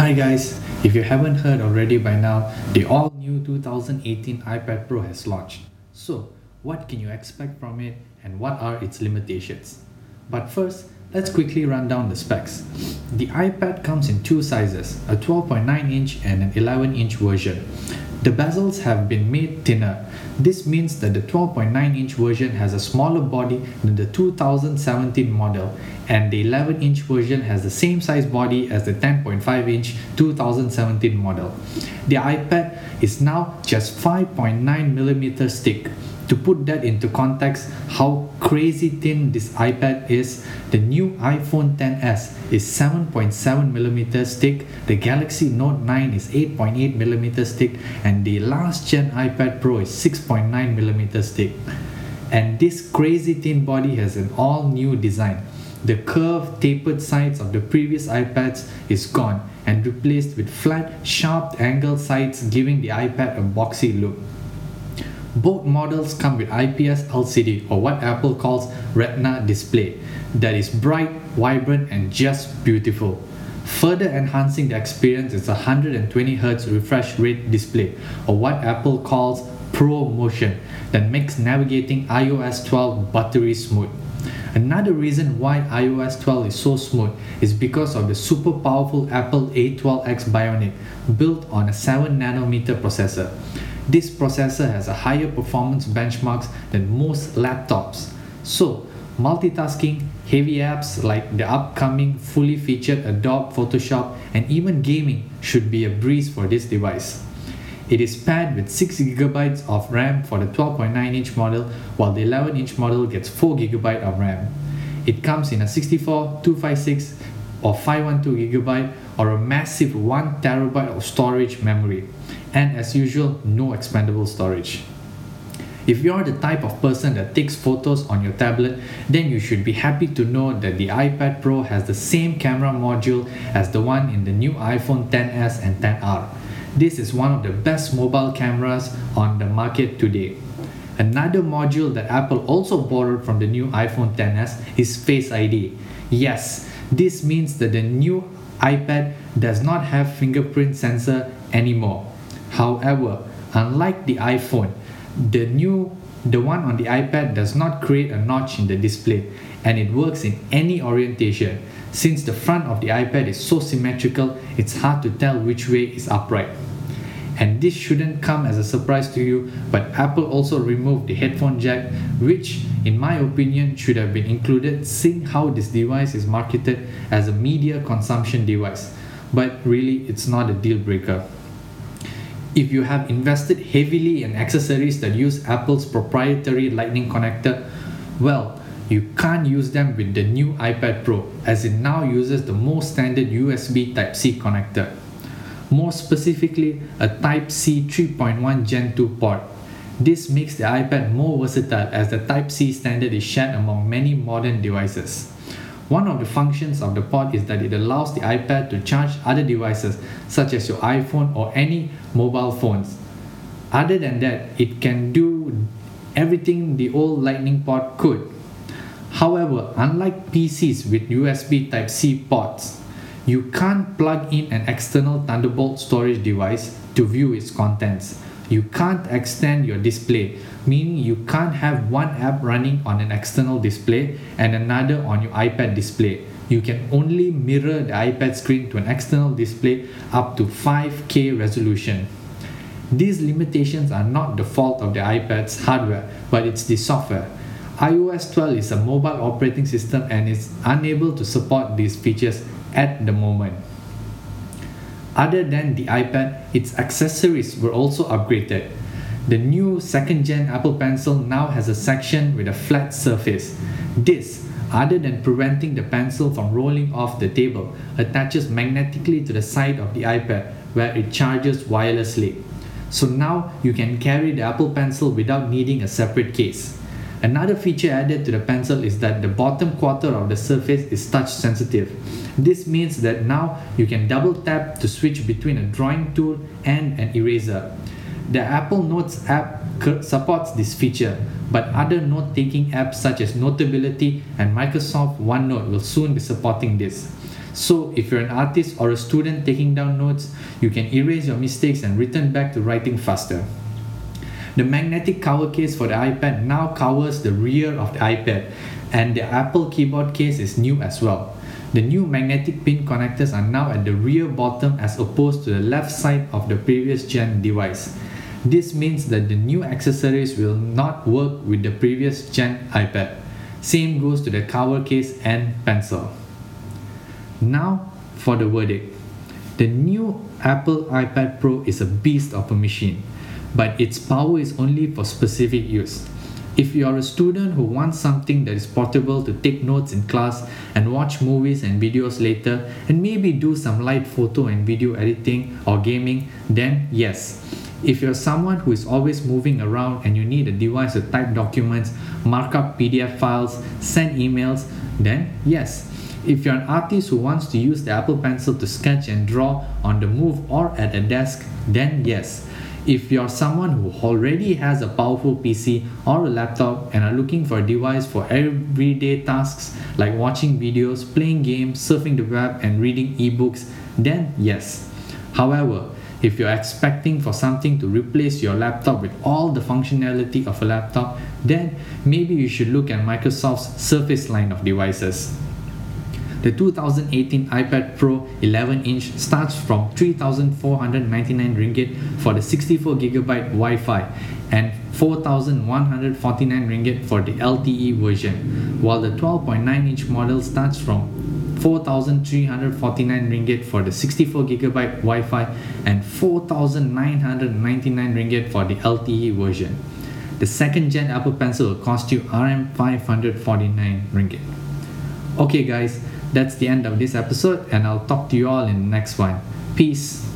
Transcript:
Hi guys, if you haven't heard already by now, the all new 2018 iPad Pro has launched. So, what can you expect from it and what are its limitations? But first, let's quickly run down the specs. The iPad comes in two sizes, a 12.9 inch and an 11 inch version. The bezels have been made thinner. This means that the 12.9 inch version has a smaller body than the 2017 model and the 11 inch version has the same size body as the 10.5 inch 2017 model. The iPad is now just 5.9 mm thick to put that into context, how crazy thin this iPad is, the new iPhone XS is 7.7mm thick, the Galaxy Note 9 is 8.8mm thick, and the last gen iPad Pro is 6.9mm thick. And this crazy thin body has an all new design. The curved tapered sides of the previous iPads is gone and replaced with flat, sharp angled sides giving the iPad a boxy look. Both models come with IPS LCD or what Apple calls Retina display that is bright, vibrant and just beautiful. Further enhancing the experience is a 120Hz refresh rate display or what Apple calls Pro Motion that makes navigating iOS 12 buttery smooth. Another reason why iOS 12 is so smooth is because of the super powerful Apple A12X Bionic built on a 7nm processor. This processor has a higher performance benchmarks than most laptops. So, multitasking, heavy apps like the upcoming fully featured Adobe Photoshop and even gaming should be a breeze for this device. It is paired with 6GB of RAM for the 12.9 inch model while the 11 inch model gets 4GB of RAM. It comes in a 64, 256 or 512GB or a massive 1TB of storage memory and as usual no expandable storage. If you are the type of person that takes photos on your tablet, then you should be happy to know that the iPad Pro has the same camera module as the one in the new iPhone XS and XR. This is one of the best mobile cameras on the market today. Another module that Apple also borrowed from the new iPhone XS is Face ID. Yes, this means that the new iPad does not have fingerprint sensor anymore. However, unlike the iPhone, the new the one on the iPad does not create a notch in the display and it works in any orientation. Since the front of the iPad is so symmetrical, it's hard to tell which way is upright. And this shouldn't come as a surprise to you, but Apple also removed the headphone jack, which, in my opinion, should have been included, seeing how this device is marketed as a media consumption device. But really, it's not a deal breaker if you have invested heavily in accessories that use Apple's proprietary lightning connector, well, you can't use them with the new iPad Pro as it now uses the most standard USB Type-C connector. More specifically, a Type-C 3.1 Gen 2 port. This makes the iPad more versatile as the Type-C standard is shared among many modern devices. One of the functions of the port is that it allows the iPad to charge other devices such as your iPhone or any mobile phones. Other than that, it can do everything the old Lightning port could. However, unlike PCs with USB Type-C ports, you can't plug in an external Thunderbolt storage device to view its contents you can't extend your display meaning you can't have one app running on an external display and another on your iPad display you can only mirror the iPad screen to an external display up to 5K resolution. These limitations are not the fault of the iPad's hardware, but it's the software. iOS 12 is a mobile operating system and is unable to support these features at the moment. Other than the iPad, its accessories were also upgraded. The new second gen Apple Pencil now has a section with a flat surface. This, other than preventing the pencil from rolling off the table, attaches magnetically to the side of the iPad where it charges wirelessly. So now you can carry the Apple Pencil without needing a separate case. Another feature added to the pencil is that the bottom quarter of the surface is touch sensitive. This means that now you can double tap to switch between a drawing tool and an eraser. The Apple Notes app supports this feature, but other note-taking apps such as Notability and Microsoft OneNote will soon be supporting this. So if you're an artist or a student taking down notes, you can erase your mistakes and return back to writing faster. The magnetic cover case for the iPad now covers the rear of the iPad and the Apple keyboard case is new as well. The new magnetic pin connectors are now at the rear bottom as opposed to the left side of the previous gen device. This means that the new accessories will not work with the previous gen iPad. Same goes to the cover case and pencil. Now for the verdict. The new Apple iPad Pro is a beast of a machine, but its power is only for specific use. If you are a student who wants something that is portable to take notes in class and watch movies and videos later and maybe do some light photo and video editing or gaming, then yes. If you're someone who is always moving around and you need a device to type documents, mark up PDF files, send emails, then yes. If you're an artist who wants to use the Apple Pencil to sketch and draw on the move or at a desk, then yes. If you're someone who already has a powerful PC or a laptop and are looking for a device for everyday tasks like watching videos, playing games, surfing the web, and reading ebooks, then yes. However, if you're expecting for something to replace your laptop with all the functionality of a laptop, then maybe you should look at Microsoft's Surface line of devices. The 2018 iPad Pro 11 inch starts from 3,499 ringgit for the 64GB Wi-Fi and 4,149 ringgit for the LTE version, while the 12.9 inch model starts from 4,349 ringgit for the 64GB Wi-Fi and 4,999 ringgit for the LTE version. The second gen Apple Pencil will cost you RM 549 ringgit. Okay guys, that's the end of this episode and I'll talk to you all in the next one. Peace.